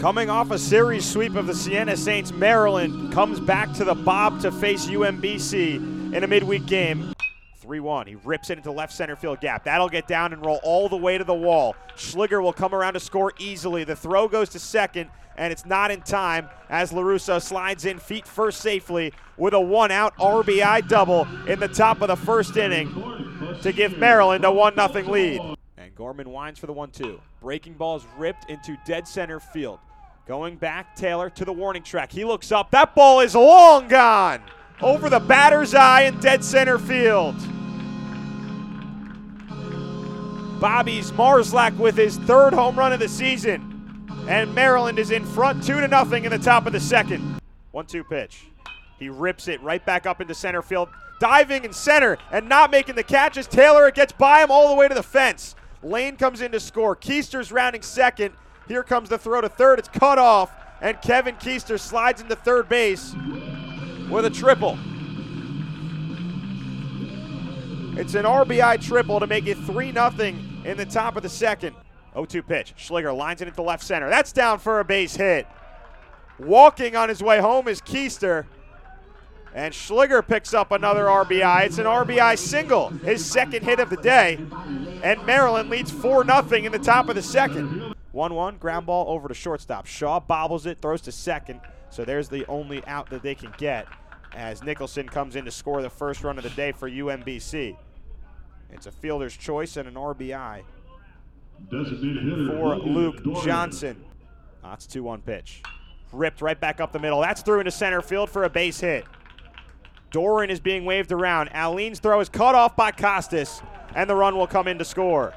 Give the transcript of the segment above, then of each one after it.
Coming off a series sweep of the Siena Saints, Maryland comes back to the Bob to face UMBC in a midweek game. 3 1. He rips it into left center field gap. That'll get down and roll all the way to the wall. Shliger will come around to score easily. The throw goes to second, and it's not in time as Lorusso slides in feet first safely with a one out RBI double in the top of the first inning to give Maryland a 1 0 lead. And Gorman winds for the 1 2. Breaking ball is ripped into dead center field. Going back, Taylor to the warning track. He looks up. That ball is long gone over the batter's eye in dead center field. Bobby Zmarzlak with his third home run of the season. And Maryland is in front 2 to nothing in the top of the second. 1 2 pitch. He rips it right back up into center field. Diving in center and not making the catches. Taylor, it gets by him all the way to the fence. Lane comes in to score. Keister's rounding second. Here comes the throw to third. It's cut off, and Kevin Keister slides into third base with a triple. It's an RBI triple to make it 3 0 in the top of the second. 0 2 pitch. Shliger lines it into left center. That's down for a base hit. Walking on his way home is Keister. And Shliger picks up another RBI. It's an RBI single, his second hit of the day. And Maryland leads 4 0 in the top of the second. 1 1, ground ball over to shortstop. Shaw bobbles it, throws to second. So there's the only out that they can get as Nicholson comes in to score the first run of the day for UMBC. It's a fielder's choice and an RBI for Luke Johnson. That's 2 1 pitch. Ripped right back up the middle. That's through into center field for a base hit. Doran is being waved around. Alleyne's throw is cut off by Costes, and the run will come in to score.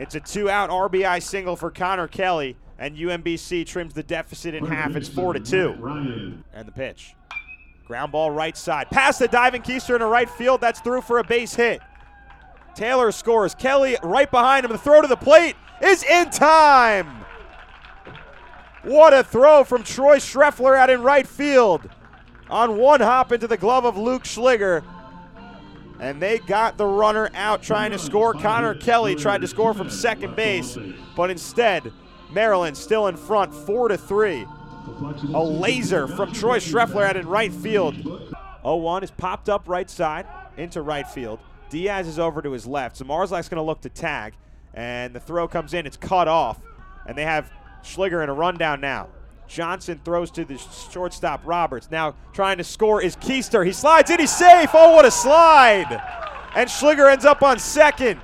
It's a two out RBI single for Connor Kelly, and UMBC trims the deficit in half. It's 4 to 2. And the pitch. Ground ball right side. Past the diving Keister into right field. That's through for a base hit. Taylor scores. Kelly right behind him. The throw to the plate is in time. What a throw from Troy Schreffler out in right field. On one hop into the glove of Luke Shliger. And they got the runner out trying to score. Connor Kelly tried to score from second base, but instead, Maryland still in front, four to three. A laser from Troy Schreffler out in right field. 0-1 is popped up right side into right field. Diaz is over to his left. So Zmarzlak's going to look to tag, and the throw comes in. It's cut off, and they have Shliger in a rundown now. Johnson throws to the shortstop Roberts. Now trying to score is Keister. He slides in. He's safe. Oh, what a slide! And Shliger ends up on second.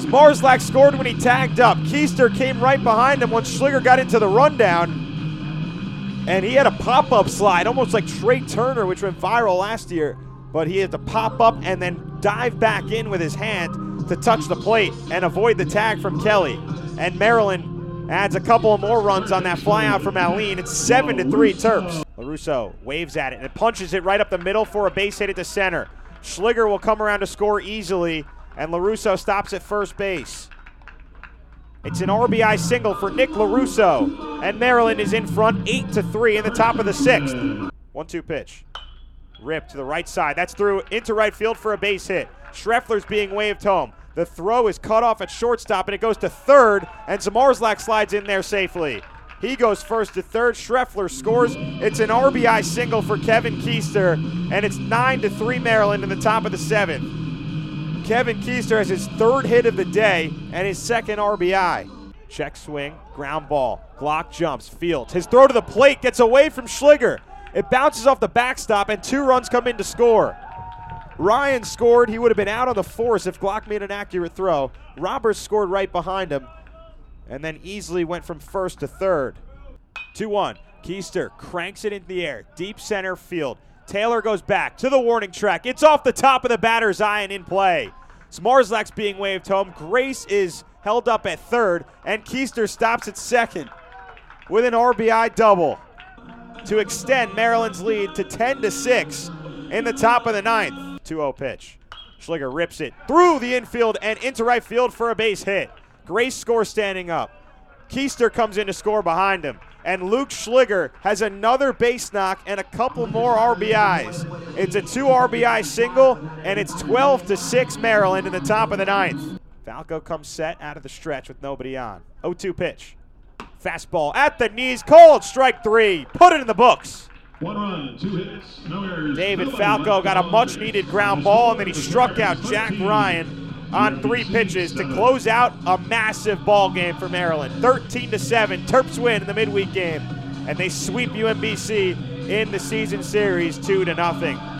Zmarzlak scored when he tagged up. Keister came right behind him once Shliger got into the rundown. And he had a pop up slide, almost like Trey Turner, which went viral last year. But he had to pop up and then dive back in with his hand to touch the plate and avoid the tag from Kelly. And Maryland adds a couple of more runs on that flyout from Alleyne. It's 7 to 3 Terps. Lorusso waves at it and punches it right up the middle for a base hit at the center. Shliger will come around to score easily, and Lorusso stops at first base. It's an RBI single for Nick Lorusso, and Maryland is in front 8 to 3 in the top of the sixth. 1 2 pitch. Rip to the right side. That's through into right field for a base hit. Schreffler's being waved home. The throw is cut off at shortstop, and it goes to third, and Zmarzlak slides in there safely. He goes first to third. Schreffler scores. It's an RBI single for Kevin Keister, and it's 9 to 3 Maryland in the top of the seventh. Kevin Keister has his third hit of the day and his second RBI. Check swing, ground ball. Glock jumps, fields. His throw to the plate gets away from Shliger. It bounces off the backstop, and two runs come in to score. Ryan scored. He would have been out on the force if Glock made an accurate throw. Roberts scored right behind him and then easily went from first to third. 2 1. Keister cranks it into the air, deep center field. Taylor goes back to the warning track. It's off the top of the batter's eye and in play. Zmarzlak's being waved home. Grace is held up at third, and Keister stops at second with an RBI double to extend Maryland's lead to 10 to 6 in the top of the ninth. 2 0 pitch. Shliger rips it through the infield and into right field for a base hit. Grace scores standing up. Keister comes in to score behind him. And Luke Shliger has another base knock and a couple more RBIs. It's a two RBI single, and it's 12 to 6 Maryland in the top of the ninth. Falco comes set out of the stretch with nobody on. 0 2 pitch. Fastball at the knees, cold, strike three. Put it in the books. One run, two hits, no errors. David Falco got a much needed ground ball, and then he struck out Jack Ryan on three pitches to close out a massive ball game for Maryland. 13 to 7. Terps win in the midweek game, and they sweep UMBC in the season series 2 to nothing.